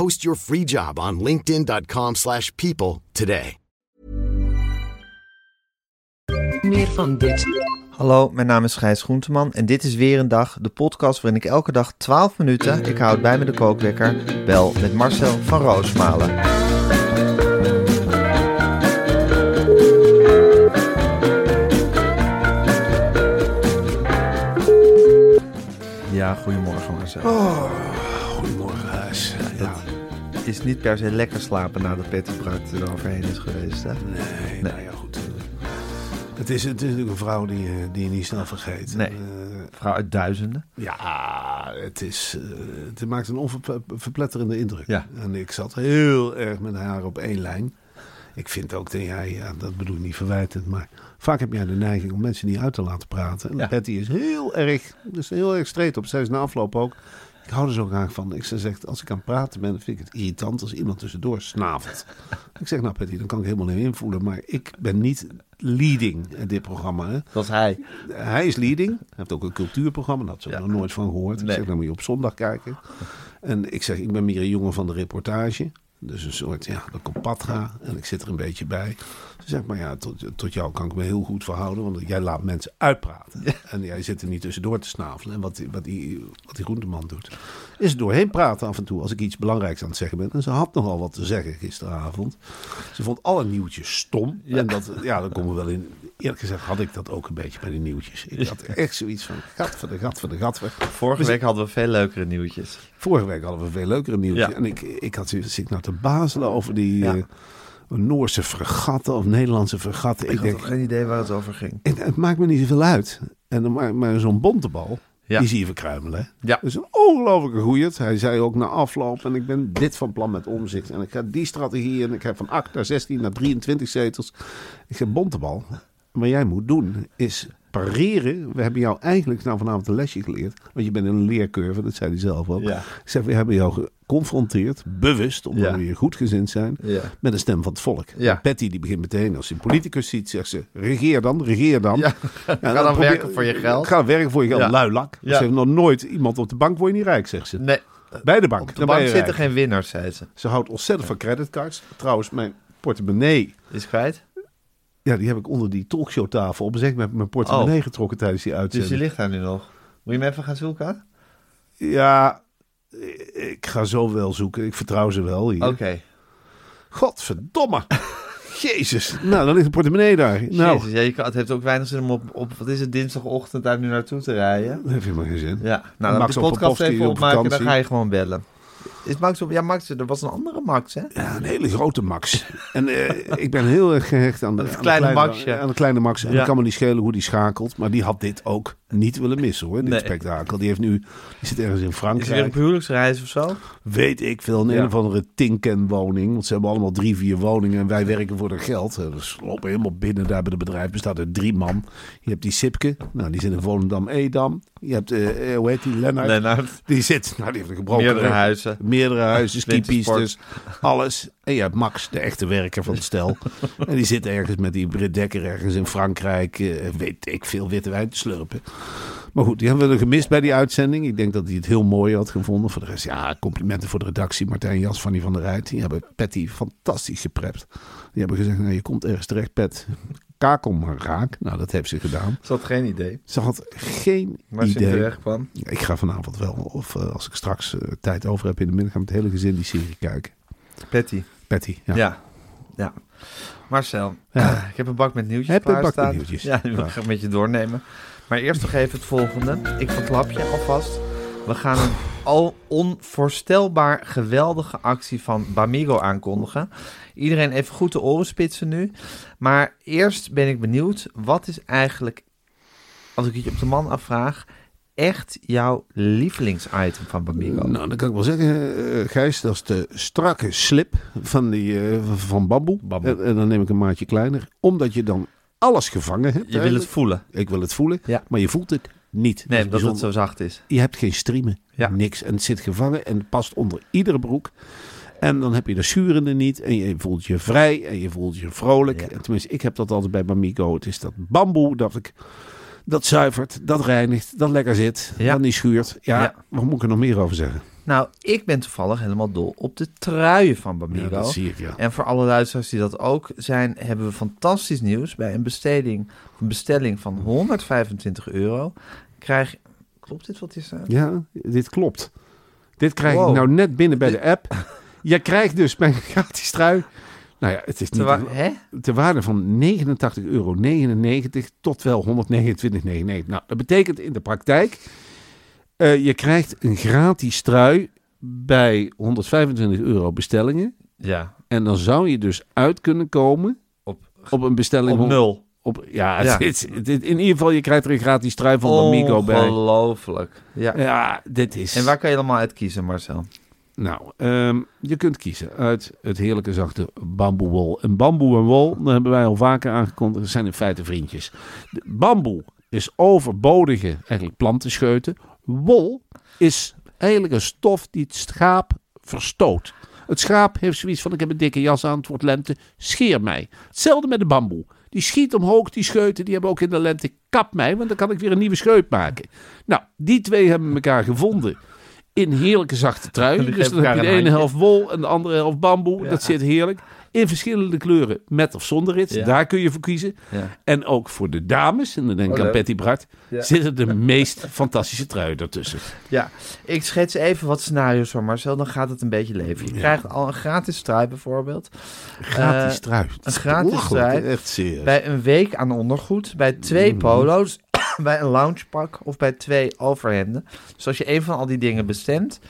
Post your free job on linkedin.com slash people today. Meer van dit. Hallo, mijn naam is Gijs Groenteman en dit is weer een dag, de podcast waarin ik elke dag 12 minuten, ik houd bij me de kookwekker, bel met Marcel van Roosmalen. Ja, goedemorgen Marcel. Het is niet per se lekker slapen nadat Petty Bart er overheen is geweest, hè? nee, nou ja, goed. eh, Het is, het is natuurlijk een vrouw die, je- die je niet snel vergeet. Nee. Eh, Vrouw uit duizenden. ja, het, is, eh, het maakt een onverpletterende indruk. Ja. En ik zat heel erg met haar op één lijn. Ik vind ook dat jij, ja, dat bedoel ik niet verwijtend, maar vaak heb jij de neiging om mensen niet uit te laten praten. En Ja. Betty is heel erg, dus heel erg streed op. Zij is na afloop ook. Ik hou er zo graag van. Ik ze zegt, als ik aan het praten ben, vind ik het irritant als iemand tussendoor snavelt. ik zeg, nou Betty, dan kan ik helemaal niet invoelen. Maar ik ben niet leading in dit programma. Hè. Dat was hij. Hij is leading. Hij heeft ook een cultuurprogramma. Daar had ze Ja. nog nooit van gehoord. Ik zeg, dan moet je op zondag kijken. En ik zeg, ik ben meer een jongen van de reportage. Dus een soort, ja, dat ik op pad ga. En ik zit er een beetje bij. Ze zegt, maar ja, tot, tot jou kan ik me heel goed verhouden. Want jij laat mensen uitpraten. En jij zit er niet tussendoor te snavelen. En wat, die- wat, die, wat die groenteman doet. Is doorheen praten af en toe. Als ik iets belangrijks aan het zeggen ben. En ze had nogal wat te zeggen gisteravond. Ze vond alle nieuwtjes stom. En dat, ja, dan komen we wel in. Eerlijk gezegd had ik dat ook een beetje bij de nieuwtjes. Ik had echt zoiets van, gat voor de gat voor de gat. Vorige week hadden we veel leukere nieuwtjes. Vorige week hadden we veel leukere nieuwtje. Ja. En ik, ik had zoiets- zit nou te bazelen over die Ja. eh, Noorse fregatten of Nederlandse fregatten. Ik, Ik, had denk, geen idee waar het over ging. het, het maakt me niet zoveel uit. En dan, maar, maar zo'n bontebal, Ja. die zie je verkruimelen. Ja. Is een ongelofelijke goeie. Hij zei ook na afloop, en ik ben dit van plan met omzicht. En ik ga die strategie, en ik heb van 8 naar 16 naar 23 zetels. Ik zeg, bontebal, wat jij moet doen is pareren. We hebben jou eigenlijk nou vanavond een lesje geleerd. Want je bent een leercurve, dat zei hij zelf ook. Ja. Ik zeg, we hebben jou geconfronteerd, bewust, omdat Ja. we weer goedgezind zijn, Ja. met een stem van het volk. Ja. Patty die begint meteen, als ze een politicus ziet, zegt ze, regeer dan, regeer dan. Ja. Ga dan probeer- werken voor je geld. Ga werken voor je geld, luilak. Ja. Ze heeft nog nooit iemand op de bank, word je niet rijk, zegt ze. Nee, Bij de bank, op de bank je zitten geen winnaars, zei ze. Ze houdt ontzettend van creditcards. Trouwens, mijn portemonnee, Is kwijt. Ja, die heb ik onder die talkshowtafel op zeg met mijn portemonnee Oh. getrokken tijdens die Dus die uitzending. ligt daar nu nog. Moet je hem even gaan zoeken? Ja, ik ga zo wel zoeken. Ik vertrouw ze wel hier. Oké. Godverdomme. Jezus. Nou, dan ligt de portemonnee daar. Nou, Jezus, ja, je kan, het heeft ook weinig zin om op, op, wat is het, dinsdagochtend daar nu naartoe te rijden. dat heeft helemaal geen zin. Ja, nou dan Max de podcast even op opmaken, dan ga je gewoon bellen. Is Max op? Ja, Max, er was een andere Max, hè? Ja, een hele grote Max. En eh, ik ben heel erg gehecht aan de, kleine Maxje. Aan de kleine Max. En Ja. het kan me niet schelen hoe die schakelt. Maar die had dit ook niet willen missen hoor, dit Nee. spektakel. Die, heeft nu, die zit ergens in Is hij weer Frankrijk. op huwelijksreis of zo? Weet ik veel, een, Ja. een of andere Tinken-woning. Want ze hebben allemaal drie, vier woningen en wij werken voor het geld. Eh, we lopen helemaal binnen daar bij het bedrijf. bestaat uit drie man. Je hebt die Sipke, nou, die zit in Volendam-Edam. Je hebt, eh, hoe heet die, Lennart? Lennart. Die zit, nou, die heeft een gebroken Meerdere huizen. Meerdere huizen, skipistes, alles. En je hebt Max, de echte werker van het stel. en die zit ergens met die Britt Dekker ergens in Frankrijk, eh, weet ik veel, witte wijn te slurpen. Maar goed, die hebben we gemist bij die uitzending. Ik denk dat hij het heel mooi had gevonden. Voor de rest, ja, complimenten voor de redactie. Martijn Jas, Fanny van der Rijt. Die hebben Patty fantastisch geprept. Die hebben gezegd, nou, je komt ergens terecht, Pet. Kakel maar raak. Nou, dat heeft ze gedaan. Ze had geen idee. Ze had geen Waar ze idee. kwam. Ik ga vanavond wel, of eh, als ik straks eh, tijd over heb in de middag, gaan we met het hele gezin die serie kijken. Patty. Patty, ja. Ja. ja. Marcel, Ja. ik heb een bak met nieuwtjes Heb een bak met nieuwtjes? Ja, die wil ik graag met je doornemen. Maar eerst nog even het volgende. Ik verklap je alvast. We gaan een al onvoorstelbaar geweldige actie van Bamigo aankondigen. Iedereen even goed de oren spitsen nu. Maar eerst ben ik benieuwd, wat is eigenlijk, als ik het je op de man afvraag, echt jouw lievelingsitem van Bamigo? Nou, dan kan ik wel zeggen, eh, Gijs, dat is de strakke slip van, die, eh, van bamboe. Bamboe. En, en dan neem ik een maatje kleiner. Omdat je dan alles gevangen hebt. je wil het voelen. Ik wil het voelen, Ja. maar je voelt het niet. Dat Nee, is omdat het zo zacht is. Je hebt geen striemen, Ja. niks. En het zit gevangen en het past onder iedere broek. En dan heb je de schurende niet. En je voelt je vrij en je voelt je vrolijk. Ja. En tenminste, ik heb dat altijd bij Bamigo. Het is dat bamboe dat ik... Dat zuivert, dat reinigt, dat lekker zit, Ja. dat niet schuurt. Ja, wat moet ik er nog meer over zeggen? Nou, ik ben toevallig helemaal dol op de truien van Ja, Bamigo. dat zie ik, ja. En voor alle luisteraars die dat ook zijn, hebben we fantastisch nieuws. Bij een besteding, een bestelling van 125 euro krijg Klopt dit wat hier staat? Ja, dit klopt. Dit krijg Wow. ik nou net binnen bij de app. Je krijgt dus mijn gratis trui. Nou ja, het is niet hè? ter waarde van 89,99 euro tot wel 129,99. Nou, dat betekent in de praktijk, eh, je krijgt een gratis trui bij 125 euro bestellingen. Ja, En dan zou je dus uit kunnen komen op, op een bestelling. op nul. Op, ja, in ieder geval, je krijgt er een gratis trui van Bamigo bij. Ongelooflijk. Ja. Ja, dit is... En waar kan je allemaal uit kiezen, Marcel? Nou, ehm, je kunt kiezen uit het heerlijke zachte bamboewol. En bamboe en wol, dat hebben wij al vaker aangekondigd, zijn in feite vriendjes. De bamboe is overbodige eigenlijk plantenscheuten. Wol is eigenlijk een stof die het schaap verstoot. Het schaap heeft zoiets van, ik heb een dikke jas aan, het wordt lente, scheer mij. Hetzelfde met de bamboe. Die schiet omhoog, die scheuten, die hebben ook in de lente, kap mij, want dan kan ik weer een nieuwe scheut maken. Nou, die twee hebben elkaar gevonden in heerlijke zachte trui. Dus dan heb je de ene helft wol en de andere helft bamboe. Dat zit heerlijk. In verschillende kleuren, met of zonder rits. Ja. Daar kun je voor kiezen. Ja. En ook voor de dames, en dan denk ik Oh, aan. Patty Bart, Ja. zitten de meest fantastische truien ertussen. Ja, ik schets even wat scenario's van Marcel, dan gaat het een beetje leven. Je krijgt al een gratis trui bijvoorbeeld. Gratis Eh, trui. een gratis trui. Echt serieus. Bij een week aan ondergoed, bij twee Mhm. polo's, bij een loungepak of bij twee overhemden. Dus als je een van al die dingen bestemt,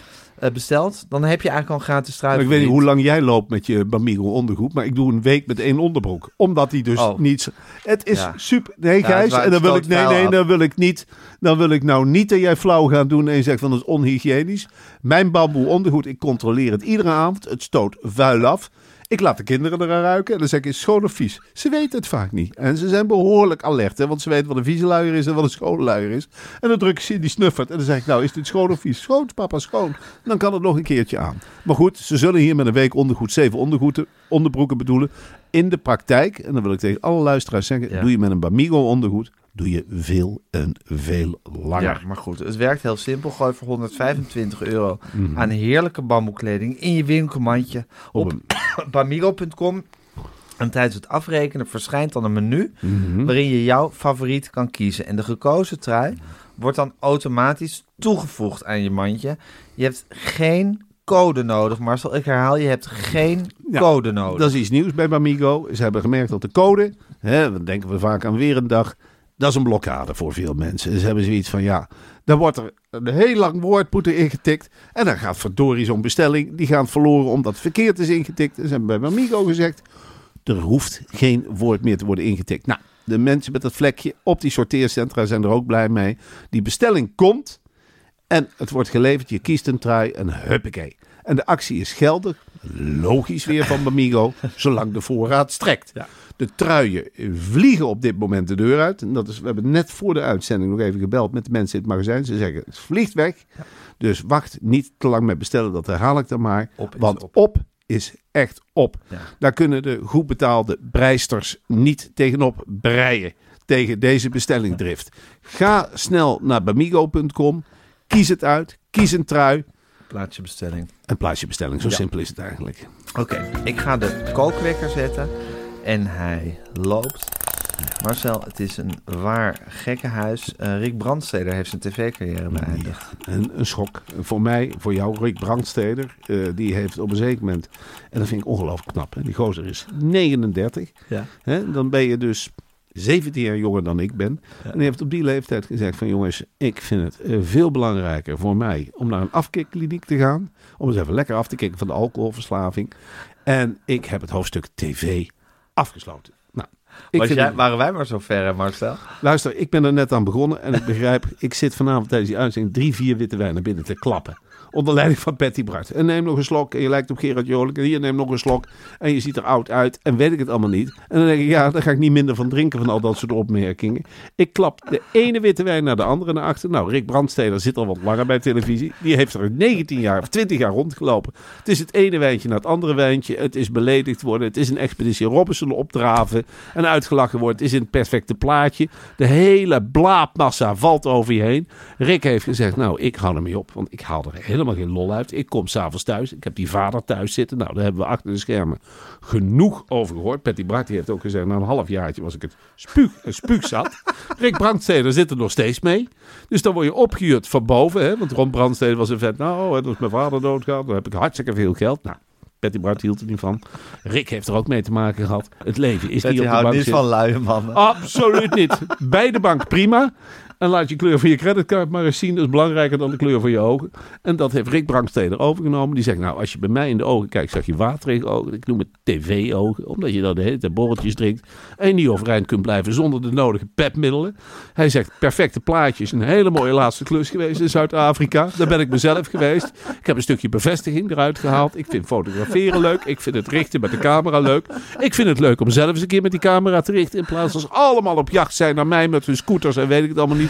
bestelt, dan heb je eigenlijk al een gratis trui. Maar ik weet niet hoe lang jij loopt met je Bamigo ondergoed, maar ik doe een week met één onderbroek. Omdat die dus Oh. niet... Het is Ja. super... Nee, Gijs, en dan wil ik... Nee, nee, dan wil ik niet... Dan wil ik nou niet dat jij flauw gaat doen en je zegt van dat is onhygiënisch. Mijn bamboe ondergoed, ik controleer het iedere avond. Het stoot vuil af. Ik laat de kinderen eraan ruiken en dan zeg ik, is schoon of vies? Ze weten het vaak niet. En ze zijn behoorlijk alert, hè, want ze weten wat een vieze luier is en wat een schone luier is. En dan druk ik ze in die snuffert en dan zeg ik, nou, is dit schoon of vies? Schoon, papa, schoon. Dan kan het nog een keertje aan. Maar goed, ze zullen hier met een week ondergoed zeven ondergoeden, onderbroeken bedoelen. In de praktijk, en dan wil ik tegen alle luisteraars zeggen, Ja. doe je met een Bamigo ondergoed, doe je veel en veel langer. Ja, maar goed, het werkt heel simpel. Gooi voor 125 euro Mhm. aan heerlijke bamboekleding in je winkelmandje Op bamigo.com. En tijdens het afrekenen verschijnt dan een menu Mhm. waarin je jouw favoriet kan kiezen. En de gekozen trui wordt dan automatisch toegevoegd aan je mandje. Je hebt geen code nodig, Marcel. Ik herhaal, je hebt geen Ja, code nodig. Dat is iets nieuws bij Bamigo. Ze hebben gemerkt dat de code, hè, dan denken we vaak aan weer een dag, dat is een blokkade voor veel mensen. Ze hebben zoiets van, ja, dan wordt er een heel lang woordpoeter ingetikt en dan gaat verdorie zo'n bestelling, die gaat verloren omdat het verkeerd is ingetikt. En ze hebben bij Bamigo gezegd, er hoeft geen woord meer te worden ingetikt. Nou, de mensen met dat vlekje op die sorteercentra zijn er ook blij mee. Die bestelling komt en het wordt geleverd. Je kiest een trui en huppakee. En de actie is geldig, logisch weer van Bamigo, zolang de voorraad strekt. Ja. De truien vliegen op dit moment de deur uit. En dat is, we hebben net voor de uitzending nog even gebeld met de mensen in het magazijn. Ze zeggen, het vliegt weg. Dus wacht niet te lang met bestellen, dat herhaal ik dan maar. Op want op. op is echt op. Ja. Daar kunnen de goed betaalde breisters niet tegenop breien. Tegen deze bestellingdrift. Ga snel naar bamigo.com. Kies het uit. Kies een trui. Plaats je bestelling. En plaats je bestelling. Zo Ja. simpel is het eigenlijk. Oké, ik ga de kookwekker zetten. En hij loopt Marcel, het is een waar gekkenhuis. Eh Rick Brandsteder heeft zijn tv-carrière beëindigd. Een, een schok. Voor mij, voor jou, Rick Brandsteder. eh, die heeft op een zeker moment... En dat vind ik ongelooflijk knap. Hè? Die gozer is 39. Ja. Hè? Dan ben je dus 17 jaar jonger dan ik ben. En die heeft op die leeftijd gezegd van... jongens, ik vind het eh, veel belangrijker voor mij... om naar een afkikkliniek te gaan. Om eens even lekker af te kicken van de alcoholverslaving. En ik heb het hoofdstuk tv afgesloten. Nou, ik Was vind jij, waren wij maar zo ver, Marcel? Luister, ik ben er net aan begonnen en ik begrijp, ik zit vanavond tijdens die uitzending drie, vier witte wijn naar binnen te klappen. Onder leiding van Patty Bart. En neem nog een slok en je lijkt op Gerard Jolik. En hier neem nog een slok en je ziet er oud uit en weet ik het allemaal niet. En dan denk ik, ja, daar ga ik niet minder van drinken van al dat soort opmerkingen. Ik klap de ene witte wijn naar de andere naar achter. Nou, Rick Brandsteder zit al wat langer bij televisie. Die heeft er 19 jaar of 20 jaar rondgelopen. Het is het ene wijntje naar het andere wijntje. Het is beledigd worden. Het is een expeditie Robinson opdraven en uitgelachen worden. Het is het perfecte plaatje. De hele blaapmassa valt over je heen. Rick heeft gezegd, nou, ik hou ermee op. Want ik haal er helemaal geen lol uit. Ik kom s'avonds thuis. Ik heb die vader thuis zitten. Nou, daar hebben we achter de schermen genoeg over gehoord. Patty Bart heeft ook gezegd, na een halfjaartje was ik het spuug, spuug zat. Rick Brandsteder zit er nog steeds mee. Dus dan word je opgehuurd van boven. Hè? Want Ron Brandsteder was een vet. Nou, toen is mijn vader doodgaan. Dan heb ik hartstikke veel geld. Nou, Patty Bart hield er niet van. Rick heeft er ook mee te maken gehad. Het leven is niet op de houdt bank niet zitten. van luie mannen. Absoluut niet. Bij de bank prima. En laat je kleur van je creditcard maar eens zien. Dat is belangrijker dan de kleur van je ogen. En dat heeft Rick Brandsteder overgenomen. Die zegt, nou, als je bij mij in de ogen kijkt, zag je waterige ogen. Ik noem het tv-ogen, omdat je dan de hele tijd borreltjes drinkt. En niet overeind kunt blijven zonder de nodige pepmiddelen. Hij zegt, perfecte plaatjes. Een hele mooie laatste klus geweest in Zuid-Afrika. Daar ben ik mezelf geweest. Ik heb een stukje bevestiging eruit gehaald. Ik vind fotograferen leuk. Ik vind het richten met de camera leuk. Ik vind het leuk om zelf eens een keer met die camera te richten. In plaats van allemaal op jacht zijn naar mij met hun scooters en weet ik het allemaal niet.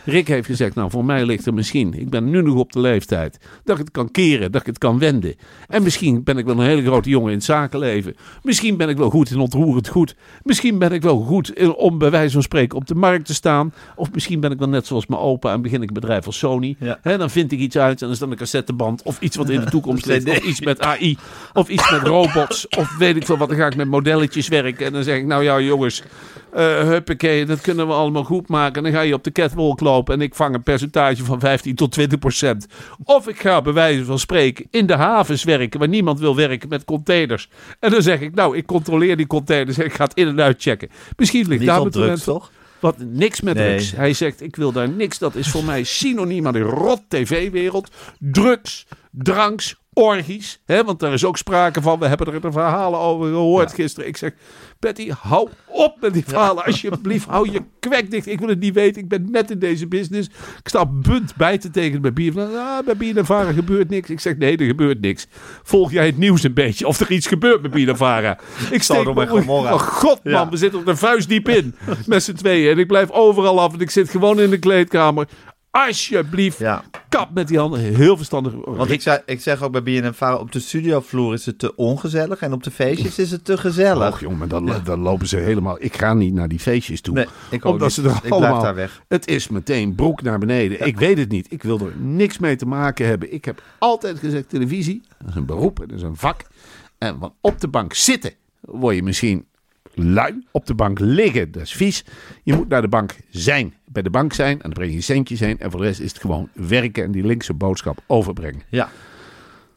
Rick heeft gezegd, nou voor mij ligt er misschien, ik ben nu nog op de leeftijd, dat ik het kan keren, dat ik het kan wenden. En misschien ben ik wel een hele grote jongen in het zakenleven. Misschien ben ik wel goed in ontroerend goed. Misschien ben ik wel goed in, om bij wijze van spreken op de markt te staan. Of misschien ben ik wel net zoals mijn opa en begin ik een bedrijf als Sony. Ja. Dan vind ik iets uit en dan is dan een cassetteband of iets wat in de toekomst ligt. Of iets met AI of iets met robots of weet ik veel wat. Dan ga ik met modelletjes werken en dan zeg ik, nou ja jongens, eh huppakee, dat kunnen we allemaal goed maken. En dan ga je op de catwalk lopen en ik vang een percentage van 15 tot 20 procent. Of ik ga bij wijze van spreken in de havens werken waar niemand wil werken met containers. En dan zeg ik, nou, ik controleer die containers en ik ga het in en uit checken. Misschien ligt Niet daar op drugs, toch? Wat niks met Nee. drugs. Hij zegt, ik wil daar niks. Dat is voor mij synoniem aan de rot tv-wereld. Drugs, dranks, orgies. Hè, want daar is ook sprake van. We hebben er de verhalen over gehoord gisteren. Ik zeg, Patty, hou op met die verhalen. Alsjeblieft, hou je kwek dicht. Ik wil het niet weten. Ik ben net in deze business. Ik sta bunt bij te tekenen bij Bier. Ah, bij Bier en Vara gebeurt niks. Ik zeg, nee, er gebeurt niks. Volg jij het nieuws een beetje? Of er iets gebeurt met Bier en Vara? Ik en me- Gomorra. Oh, god man, Ja. we zitten er de vuist diep in. Met z'n tweeën. En ik blijf overal af. En ik zit gewoon in de kleedkamer. Alsjeblieft, Ja. kap met die handen. Heel verstandig. Want ik, zei, ik zeg ook bij Vara, op de studiovloer is het te ongezellig en op de feestjes is het te gezellig. Och jongen, dan, dan lopen ze helemaal... Ik ga niet naar die feestjes toe. Nee, ik ook omdat niet. ze er Ik blijf allemaal... daar weg. Het is meteen broek naar beneden. Ik weet het niet. Ik wil er niks mee te maken hebben. Ik heb altijd gezegd, televisie, dat is een beroep, dat is een vak. En van op de bank zitten word je misschien lui. Op de bank liggen, dat is vies. Je moet naar de bank zijn. Bij de bank zijn en dan breng je centjes heen. En voor de rest is het gewoon werken en die linkse boodschap overbrengen. Ja.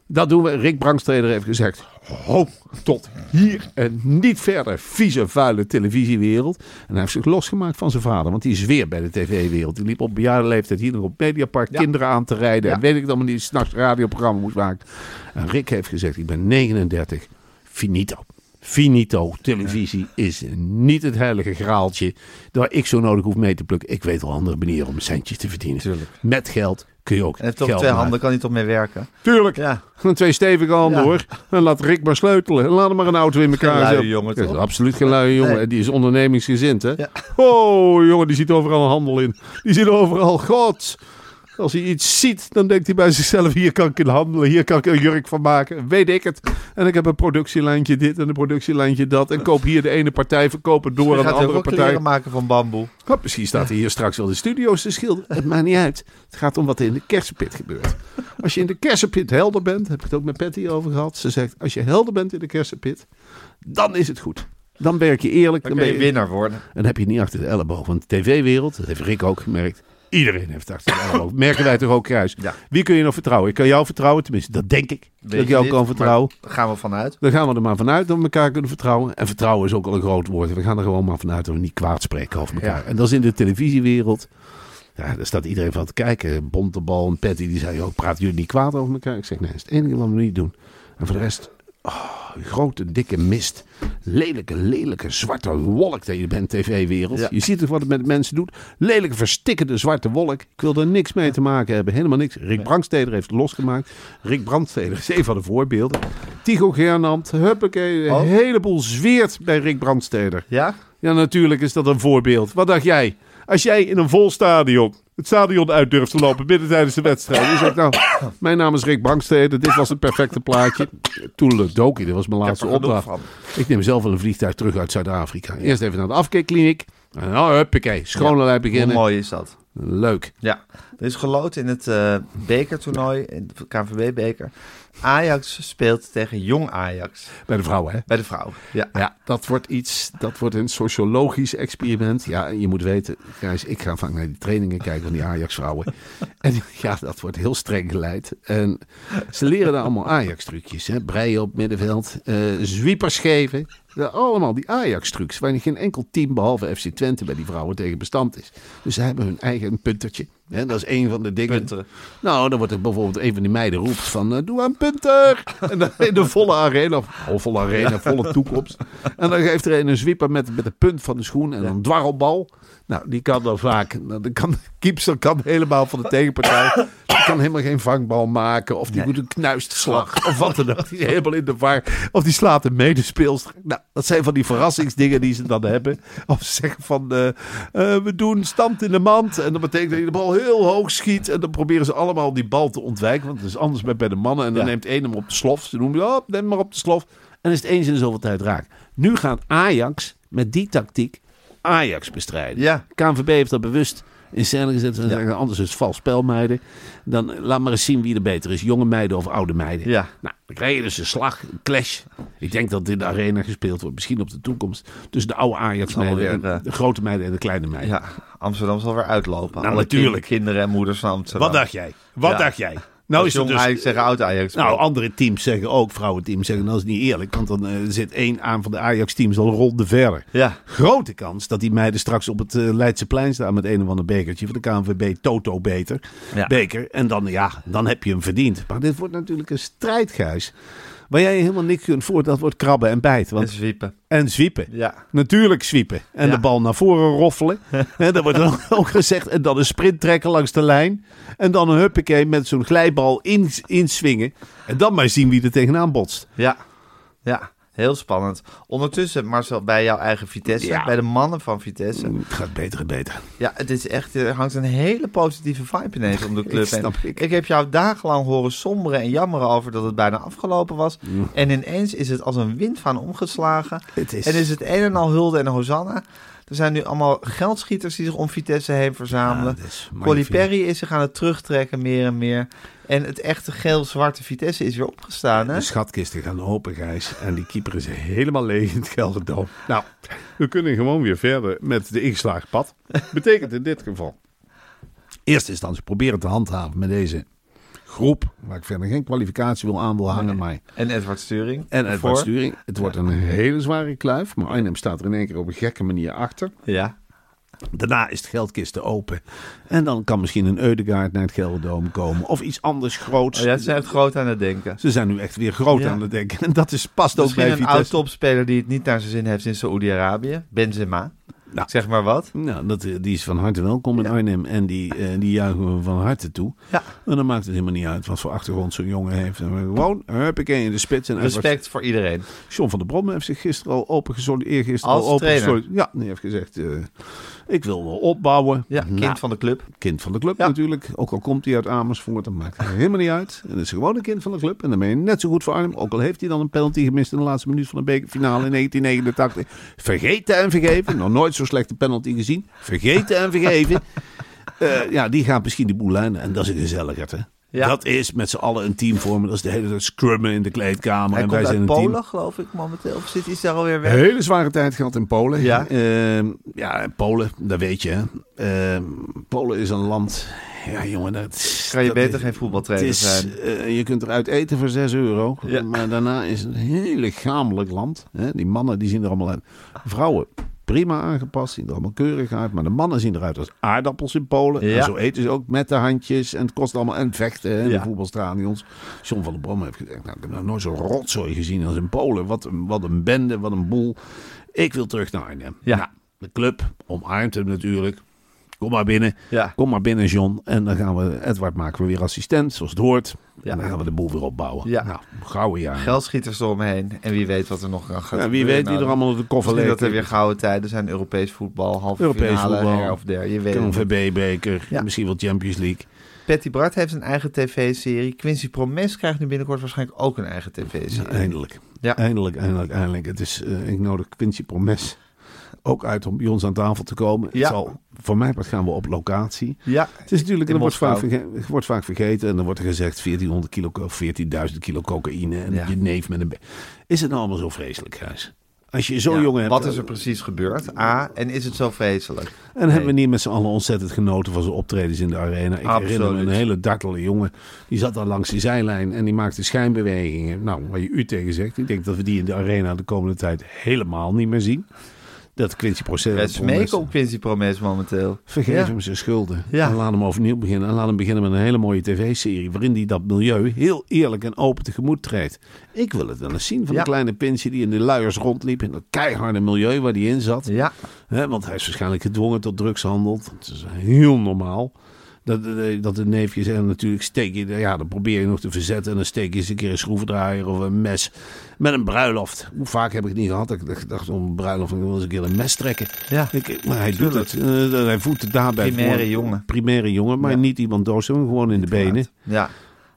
Dat doen we. Rick Brandsteder heeft gezegd: ho, tot hier en niet verder. Vieze, vuile televisiewereld. En hij heeft zich losgemaakt van zijn vader, want die is weer bij de tv-wereld. Die liep op bejaarde leeftijd hier nog op Mediapark Ja. kinderen aan te rijden. Ja. En weet ik het allemaal niet, s'nachts radioprogramma moest maken. En Rick heeft gezegd: ik ben 39, finito. Finito. Televisie is niet het heilige graaltje waar ik zo nodig hoef mee te plukken. Ik weet wel andere manieren om centjes te verdienen. Tuurlijk. Met geld kun je ook En heeft toch twee maken. handen, kan hij toch mee werken? Tuurlijk. Ja. En twee stevige handen Ja. hoor. En laat Rick maar sleutelen. En laat hem maar een auto in elkaar Geen luie zetten. jongen, is toch? absoluut geen luie jongen. Nee. Die is ondernemingsgezind hè. Ja. Oh jongen, die ziet overal een handel in. Die ziet overal, god. Als hij iets ziet, dan denkt hij bij zichzelf: hier kan ik in handelen, hier kan ik een jurk van maken. Weet ik het. En ik heb een productielijntje dit en een productielijntje dat. En koop hier de ene partij, verkoop het door aan de andere partij. maken van bamboe. Oh, misschien staat hij hier straks wel de studio's te schilderen. Het maakt niet uit. Het gaat om wat er in de kersenpit gebeurt. Als je in de kersenpit helder bent, heb ik het ook met Patty over gehad. Ze zegt, als je helder bent in de kersenpit, dan is het goed. Dan werk je eerlijk. Dan je ben je- winnaar worden. En dan heb je niet achter de elleboog. Want de tv-wereld, dat heeft Rick ook gemerkt. Iedereen heeft het achter de elleboog. Merken wij toch ook kruis. Ja. Wie kun je nog vertrouwen? Ik kan jou vertrouwen, tenminste, dat denk ik. dat ik jou dit? kan vertrouwen. Daar gaan we vanuit. Dan gaan we er maar vanuit dat we elkaar kunnen vertrouwen. En vertrouwen is ook al een groot woord. We gaan er gewoon maar vanuit dat we niet kwaad spreken over elkaar. Ja. En dat is in de televisiewereld. Ja, daar staat iedereen van te kijken. Bontebal en Patty die zei ook, praten jullie niet kwaad over elkaar? Ik zeg, nee, dat is het enige wat we niet doen. En voor de rest, oh, grote dikke mist. Lelijke, lelijke zwarte wolk dat je bent, tv-wereld. Ja. Je ziet toch wat het met mensen doet? Lelijke, verstikkende zwarte wolk. Ik wil er niks mee te maken hebben. Helemaal niks. Rick Brandsteder heeft het losgemaakt. Rick Brandsteder is een van de voorbeelden. Tycho Gernand, huppakee. Een Oh. heleboel zweert bij Rick Brandsteder. Ja? Ja, natuurlijk is dat een voorbeeld. Wat dacht jij? Als jij in een vol stadion het stadion uit durft te lopen binnen tijdens de wedstrijd. Nou, mijn naam is Rick Bankstede. Dit was het perfecte plaatje. Toeledoki, dat was mijn laatste opdracht. Ik neem zelf wel een vliegtuig terug uit Zuid-Afrika. Eerst even naar de afkeerkliniek. En dan huppakee, schone lijn Hoe beginnen. mooi is dat? Leuk. Ja, er is geloot in het eh, bekertoernooi, in de KNVB-beker. Ajax speelt tegen Jong Ajax. Bij de vrouwen, hè? Bij de vrouw. Ja. Ja, dat wordt iets, dat wordt een sociologisch experiment. Ja, en je moet weten, Gijs, ik ga vaak naar die trainingen kijken van die Ajax-vrouwen. En ja, dat wordt heel streng geleid. En ze leren daar allemaal Ajax-trucjes. hè. Breien op middenveld, eh zwiepers geven. Ja, allemaal die Ajax-trucs, waar geen enkel team behalve FC Twente bij die vrouwen tegen bestand is. Dus ze hebben hun eigen puntertje. Hè, dat is een van de dingen. Nou, dan wordt er bijvoorbeeld een van die meiden roept van... eh, doe aan punter! En dan in de volle arena, of oh, volle arena, volle toekomst. En dan geeft er een een zwieper met, met de punt van de schoen en een dwarrelbal. Nou, die kan dan vaak... Nou, dan kan, de keepster kan helemaal van de tegenpartij... Die kan helemaal geen vangbal maken. Of die Nee. moet een knuistslag. Of wat dan ook. Die is helemaal in de var. Of die slaat een medespeelster. Nou, dat zijn van die verrassingsdingen die ze dan hebben. Of ze zeggen van... eh, eh, we doen stand in de mand. En dat betekent dat je de bal heel hoog schiet. En dan proberen ze allemaal die bal te ontwijken. Want het is anders bij, bij de mannen. En dan Ja. neemt één hem op de slof. Ze noemen oh, neem maar op de slof. En is het eens in de zoveel tijd raak. Nu gaat Ajax met die tactiek Ajax bestrijden. Ja. KNVB heeft dat bewust in scène gezet. Ze zeggen, anders is het vals spel, meiden. Dan laat maar eens zien wie er beter is. Jonge meiden of oude meiden. Ja. Nou, dan krijg je dus een slag, een clash. Ik denk dat in de arena gespeeld wordt. Misschien op de toekomst. Tussen de oude Ajax-meiden, en eh, de grote meiden en de kleine meiden. Ja, Amsterdam zal weer uitlopen. Nou, natuurlijk. kin- Kinderen en moeders van Amsterdam. Wat dacht jij? Wat Ja. dacht jij? Nou is Jong dus... Ajax tegen oud Ajax. Nou, andere teams zeggen ook, vrouwenteams zeggen, dat is niet eerlijk. Want dan eh, zit één aan van de Ajax-teams al een ronde verder. Ja. Grote kans dat die meiden straks op het eh, Leidseplein staan met een of ander bekertje van de KNVB Toto beter. Ja. Beker. En dan, ja, dan heb je hem verdiend. Maar dit wordt natuurlijk een strijdgijs. Waar jij helemaal niks kunt voor, dat wordt krabben en bijten. En Want, zwiepen. en zwiepen. Ja. Natuurlijk zwiepen. En Ja. de bal naar voren roffelen. Hè, dat wordt dan ook gezegd. En dan een sprint trekken langs de lijn. En dan een huppakee met zo'n glijbal in, inswingen. En dan maar zien wie er tegenaan botst. Ja. Ja. Heel spannend. Ondertussen, Marcel, bij jouw eigen Vitesse. Ja. Bij de mannen van Vitesse. Het gaat beter en beter. Ja, het is echt, er hangt een hele positieve vibe ineens om de club. Ik ik. ik heb jou dagenlang horen somberen en jammeren over dat het bijna afgelopen was. En ineens is het als een windvaan omgeslagen. Het is- En is het een en al hulde en hosanna. Er zijn nu allemaal geldschieters die zich om Vitesse heen verzamelen. Ja, is Colli. Perry is zich aan het terugtrekken meer en meer. En het echte geel-zwarte Vitesse is weer opgestaan. Hè? De schatkisten gaan open, Gijs. En die keeper is helemaal leeg in het Gelderdoom. Nou, we kunnen gewoon weer verder met de ingeslagen pad. Betekent in dit geval... Eerste instantie proberen te handhaven met deze groep. Waar ik verder geen kwalificatie wil aan wil hangen. Maar En Edward Sturing. En het sturing. Het wordt een hele zware kluif. Maar Arnhem staat er in één keer op een gekke manier achter. Ja. Daarna is het geldkisten open. En dan kan misschien een Eudegaard naar het Gelderdoom komen. Of iets anders groots. Oh, ja, ze zijn het groot aan het denken. Ze zijn nu echt weer groot Ja. aan het denken. En dat is, past ook bij een Vitesse. oud topspeler die het niet naar zijn zin heeft in Saoedi-Arabië. Benzema. Nou. Ik zeg maar wat. Nou, dat, die is van harte welkom in Arnhem. En die, eh, die juichen we van harte toe. Ja. En dan maakt het helemaal niet uit wat voor achtergrond zo'n jongen heeft. En gewoon, huppakee, in de spits. En Respect voor iedereen. John van der Brom heeft zich gisteren al open gesolliciteerd. Eergisteren Als al open. Ja, die heeft gezegd, eh, ik wil wel opbouwen. Ja, kind Nou, van de club. kind van de club Ja. natuurlijk. Ook al komt hij uit Amersfoort, dat maakt helemaal niet uit. En is gewoon een kind van de club. En dan ben je net zo goed voor Arnhem. Ook al heeft hij dan een penalty gemist in de laatste minuut van de bekerfinale in 1989. Vergeten en vergeven. Nog nooit zo'n slechte penalty gezien. Vergeten en vergeven. Eh, ja, die gaat misschien de boel lijnen. En dat is een gezelligheid, hè. Ja. Dat is met z'n allen een team vormen. Dat is de hele tijd scrummen in de kleedkamer. Hij en komt wij zijn uit een Polen, team. geloof ik, momenteel. Of zit hij daar alweer weg? Hele zware tijd gehad in Polen. Ja. Ehm, ja, Polen, dat weet je. hè. Ehm, Polen is een land. Ja, jongen, dat Kan je dat beter is- geen voetbaltrainer het is, zijn. eh, je kunt eruit eten voor 6 euro. Ja. Maar daarna is het een heel lichamelijk land. Hè? Die mannen die zien er allemaal uit. Vrouwen prima aangepast, zien er allemaal keurig uit. Maar de mannen zien eruit als aardappels in Polen. Ja. En zo eten ze ook met de handjes. En het kost allemaal en vechten hè, in Ja. de voetbalstadions. John van der Brom heeft gezegd, nou, ik heb nog nooit zo'n rotzooi gezien als in Polen. Wat een, wat een bende, wat een boel. Ik wil terug naar Arnhem. Ja. Nou, de club omarmt hem natuurlijk. Kom maar binnen. Ja. Kom maar binnen, John. En dan gaan we, Edward maken we weer assistent, zoals het hoort. Ja. En dan gaan we de boel weer opbouwen. Ja. Nou, gouden jaar. Geldschieters eromheen. En wie weet wat er nog gaan Ja, wie gebeuren. weet wie er allemaal op de koffer ligt. dat er weer gouden tijden zijn. Europees voetbal, halve Europees finale, voetbal. her of der. Je weet Ja. misschien wel Champions League. Patty Bart heeft een eigen tv-serie. Quincy Promes krijgt nu binnenkort waarschijnlijk ook een eigen tv-serie. Eindelijk. Ja. Eindelijk, eindelijk, eindelijk. Het is, eh, ik nodig Quincy Promes ook uit om bij ons aan tafel te komen. Ja. Het zal, voor mij gaan we op locatie. Ja, Het is natuurlijk, en wordt vaak, Moskou. verge- wordt vaak vergeten. En dan wordt er gezegd 1400 kilo of 14.000 kilo cocaïne. En Ja. je neef met een... Is het nou allemaal zo vreselijk, Gijs? Als je zo'n Ja, jongen hebt... Wat is er precies gebeurd? A, en is het zo vreselijk? En hebben we niet met z'n allen ontzettend genoten van zijn optredens in de arena. Ik herinner me een hele dartele jongen. Die zat daar langs die zijlijn en die maakte schijnbewegingen. Nou, waar je u tegen zegt. Ik denk dat we die in de arena de komende tijd helemaal niet meer zien. Dat Quincy smeken op Quincy Promes momenteel. Vergeef Ja. hem zijn schulden. Ja. En laat hem overnieuw beginnen. En laat hem beginnen met een hele mooie tv-serie. Waarin hij dat milieu heel eerlijk en open tegemoet treedt. Ik wil het dan eens zien van Ja. de kleine Pinsje die in de luiers rondliep. In dat keiharde milieu waar hij in zat. Ja, want hij is waarschijnlijk gedwongen tot drugshandel. Dat is heel normaal. Dat, dat- de neefjes en natuurlijk steek je, ja, dan probeer je nog te verzetten en dan steek je eens een keer een schroevendraaier of een mes met een bruiloft. Hoe vaak heb ik het niet gehad? dat Ik dacht om een bruiloft, ik wil eens een keer een mes trekken. ja. Ik, maar hij doet het. Eh, hij voedt het daarbij. Primaire jongen. Primaire jongen, maar Ja. niet iemand maar gewoon in de benen. Ja,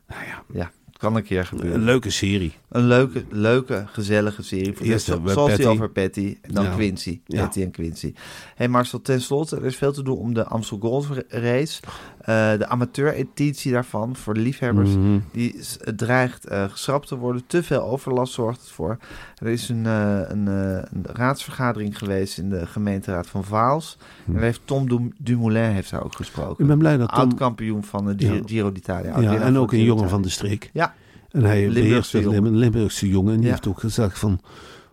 Nou ja, ja. Kan een keer gebeuren. een leuke serie. Een leuke, leuke, gezellige serie. Voor Eerst zo- we zoals die over Patty en dan Ja. Quincy. Ja. Patty en Quincy. hey Marcel, ten slotte, er is veel te doen om de Amstel Gold Race. Eh, de amateur-editie daarvan, voor de liefhebbers, Mhm. die is- het dreigt eh, geschrapt te worden. Te veel overlast zorgt het voor. Er is een, eh, een, eh, een raadsvergadering geweest in de gemeenteraad van Vaals. En daar heeft Tom Dum- Dumoulin heeft daar ook gesproken. Ik ben blij dat Tom... Oud-kampioen van de Giro, Ja. D'Italia. Ja, en ook een jongen van de streek. Ja, En hij Limburgse jongen. Lim- een Limburgse jongen. En die Ja. heeft ook gezegd van...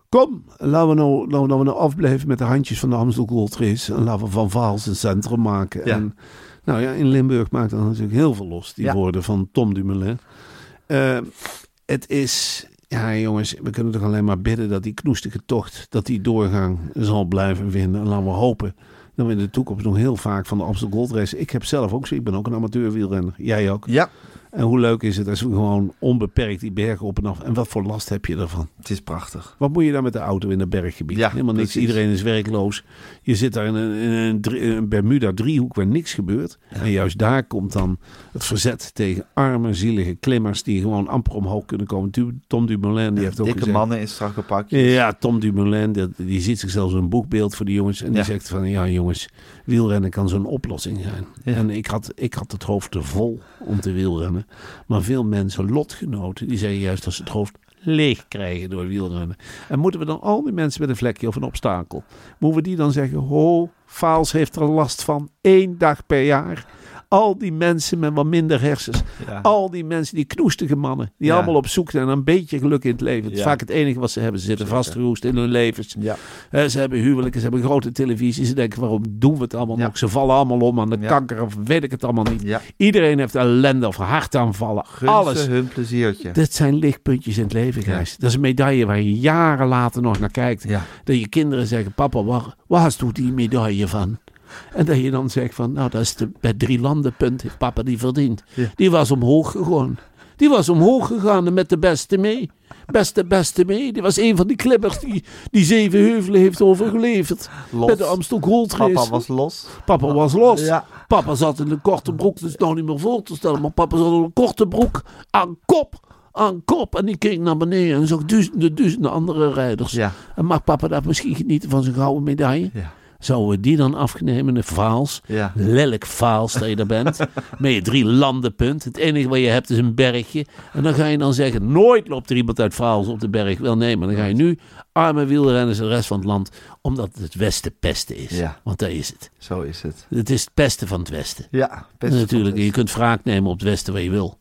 Kom, laten we, nou, laten we nou afblijven met de handjes van de Amstel Gold Race. En laten we van Vaals een centrum maken. Ja. En, nou ja, in Limburg maakt dat natuurlijk heel veel los. Die Ja. woorden van Tom Dumoulin. Eh, het is... Ja, jongens, we kunnen toch alleen maar bidden dat die knoestige tocht, dat die doorgang zal blijven vinden. En laten we hopen dat we in de toekomst nog heel vaak van de Amstel Gold Race... Ik heb zelf ook zo, ik ben ook een amateur wielrenner. Jij ook. ja, En hoe leuk is het als we gewoon onbeperkt die bergen op en af. En wat voor last heb je daarvan? het is prachtig. Wat moet je dan met de auto in dat berggebied? Ja, Helemaal niks. Iedereen is werkloos. Je zit daar in een, in een, drie- een Bermuda-driehoek waar niks gebeurt. En juist daar komt dan het verzet tegen arme, zielige klimmers... die gewoon amper omhoog kunnen komen. Tom Dumoulin die heeft ook Dikke gezegd... mannen in strakke pakjes. Ja, Tom Dumoulin, die, die ziet zichzelf een boekbeeld voor die jongens. En die zegt van, ja jongens, wielrennen kan zo'n oplossing zijn. En ik had, ik had het hoofd te vol om te wielrennen. Maar veel mensen, lotgenoten, die zeggen juist dat ze het hoofd leeg krijgen door wielrennen. En moeten we dan al die mensen met een vlekje of een obstakel, moeten we die dan zeggen, ho, Faals heeft er last van één dag per jaar. Al die mensen met wat minder hersens. Ja. Al die mensen, die knoestige mannen. Die Ja. allemaal op zoek zijn naar een beetje geluk in het leven. Het is vaak het enige wat ze hebben. Ze zitten vastgeroest in hun levens. Ja. Ze hebben huwelijken, ze hebben grote televisie. Ze denken, waarom doen we het allemaal nog? Ze vallen allemaal om aan de kanker of weet ik het allemaal niet. Iedereen heeft ellende of hartaanvallen. Alles. hun pleziertje. Dit zijn lichtpuntjes in het leven. Gijs. Dat is een medaille waar je jaren later nog naar kijkt. Dat je kinderen zeggen, papa, waar, waar u die medaille van? En dat je dan zegt van, nou dat is de, bij drie landenpunt heeft papa die verdiend. Ja. Die was omhoog gegaan. Die was omhoog gegaan en met de beste mee. Beste, beste mee. Die was een van die klimmers die, die zeven heuvelen heeft overgeleverd. Los. Bij de Amstel Gold Race. Papa was los. Papa was los. Ja. Papa zat in een korte broek. Dat is nou niet meer voor te stellen. Maar papa zat in een korte broek. Aan kop. Aan kop. En die keek naar beneden en zag duizenden, duizenden andere rijders. Ja. En mag papa daar misschien genieten van zijn gouden medaille? Ja. Zouden we die dan afnemen, de faals? Ja. Lelijk faals dat je er bent. Met je drie landenpunt. Het enige wat je hebt is een bergje. En dan ga je dan zeggen, nooit loopt er iemand uit faals op de berg. Wel nee, maar dan ga je nu arme wielrenners de rest van het land. Omdat het Westen pesten is. Ja. Want dat is het. Zo is het. Het is het pesten van het Westen. Ja, En natuurlijk, je kunt wraak nemen op het Westen wat je wil.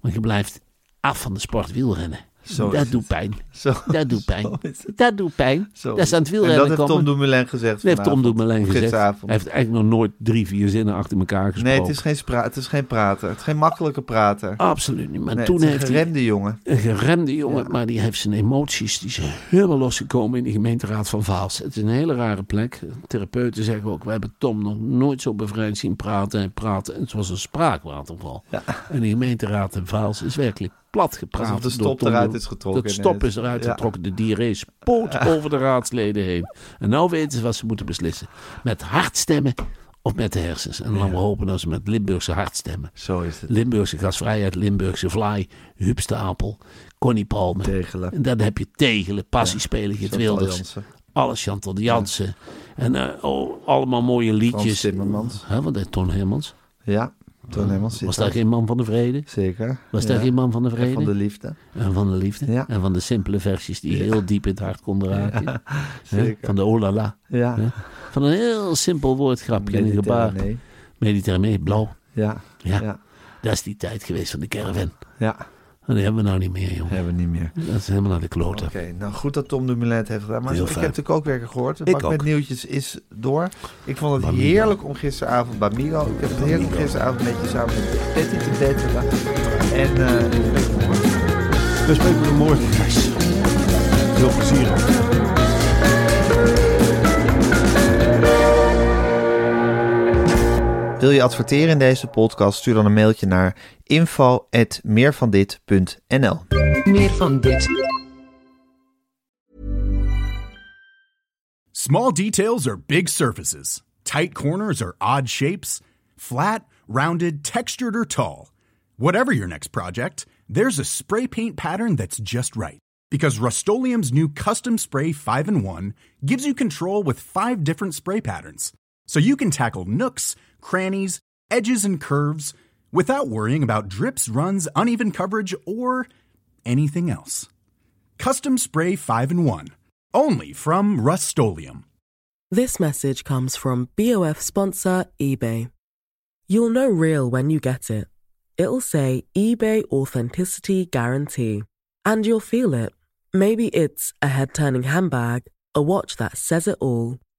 Maar je blijft af van de sport wielrennen. Zo dat doet pijn. Zo, Dat doet pijn. Dat doet pijn. Zo Dat is aan het En wielrennen dat heeft komen. Tom Dumoulin gezegd Dat heeft Tom Dumoulin gezegd. Hij heeft eigenlijk nog nooit drie, vier zinnen achter elkaar gesproken. Nee, het is, geen spra het is geen prater. Het is geen makkelijke prater. Absoluut niet. Maar nee, toen een heeft hij geremde jongen. een geremde jongen, Ja. maar die heeft zijn emoties, die zijn helemaal losgekomen in de gemeenteraad van Vaals. Het is een hele rare plek. Therapeuten zeggen ook, we hebben Tom nog nooit zo bevrijd zien praten en praten. En het was een spraakwaterval. En de gemeenteraad in Vaals is werkelijk plat gepraat. Alsof de door stop Tom eruit is getrokken De stop is eruit Ja. getrokken, de diarree spoot over de raadsleden heen. En nou weten ze wat ze moeten beslissen. Met hard stemmen of met de hersens. En laten we hopen dat ze met Limburgse hart stemmen. Zo is het. Limburgse gasvrijheid, Limburgse vlaai, Huub Stapel, Connie Palme. Tegelen. En dan heb je Tegelen, Passiespelen, Chantal Wilders, alles Chantal de Jansen. En eh, oh, allemaal mooie liedjes. Frans Timmermans. Hè, wat deed Ton Hermans? Ja, Toon Was daar geen man van de vrede? Zeker. Was ja. daar geen man van de En vrede? Van de liefde. En van de liefde? Ja. En van de simpele versies die heel diep in het hart konden raken? Zeker. Van de olala. Ja. Van een heel simpel woordgrapje en een gebaar. Nee. Mediterranee, blauw. Ja. Ja. Ja. Dat is die tijd geweest van de caravan. Ja. En die hebben we nou niet meer, jongen. Hebben we niet meer. Dat is helemaal naar de kloten. Oké, nou goed dat Tom Dumoulin het heeft gedaan. Maar Heel ik heb fijn. natuurlijk ook weer gehoord. Het Ik bak met nieuwtjes is door. Ik vond het Bamigo. heerlijk om gisteravond bij Migo. Ik heb het heerlijk om gisteravond met je samen met Betty te daten. En eh, ik ben gehoord. We spreken morgen. Veel plezier. Wil je adverteren in deze podcast? Stuur dan een mailtje naar info.meervandit.nl Meer van dit. Small details are big surfaces. Tight corners are odd shapes. Flat, rounded, textured, or tall. Whatever your next project, there's a spray paint pattern that's just right. Because Rust new Custom Spray 5 in 1 gives you control with five different spray patterns. So you can tackle nooks, crannies, edges, and curves without worrying about drips, runs, uneven coverage, or anything else. Custom Spray 5 in 1. Only from Rust This message comes from BOF sponsor eBay. You'll know real when you get it. It'll say eBay Authenticity Guarantee. And you'll feel it. Maybe it's a head turning handbag, a watch that says it all,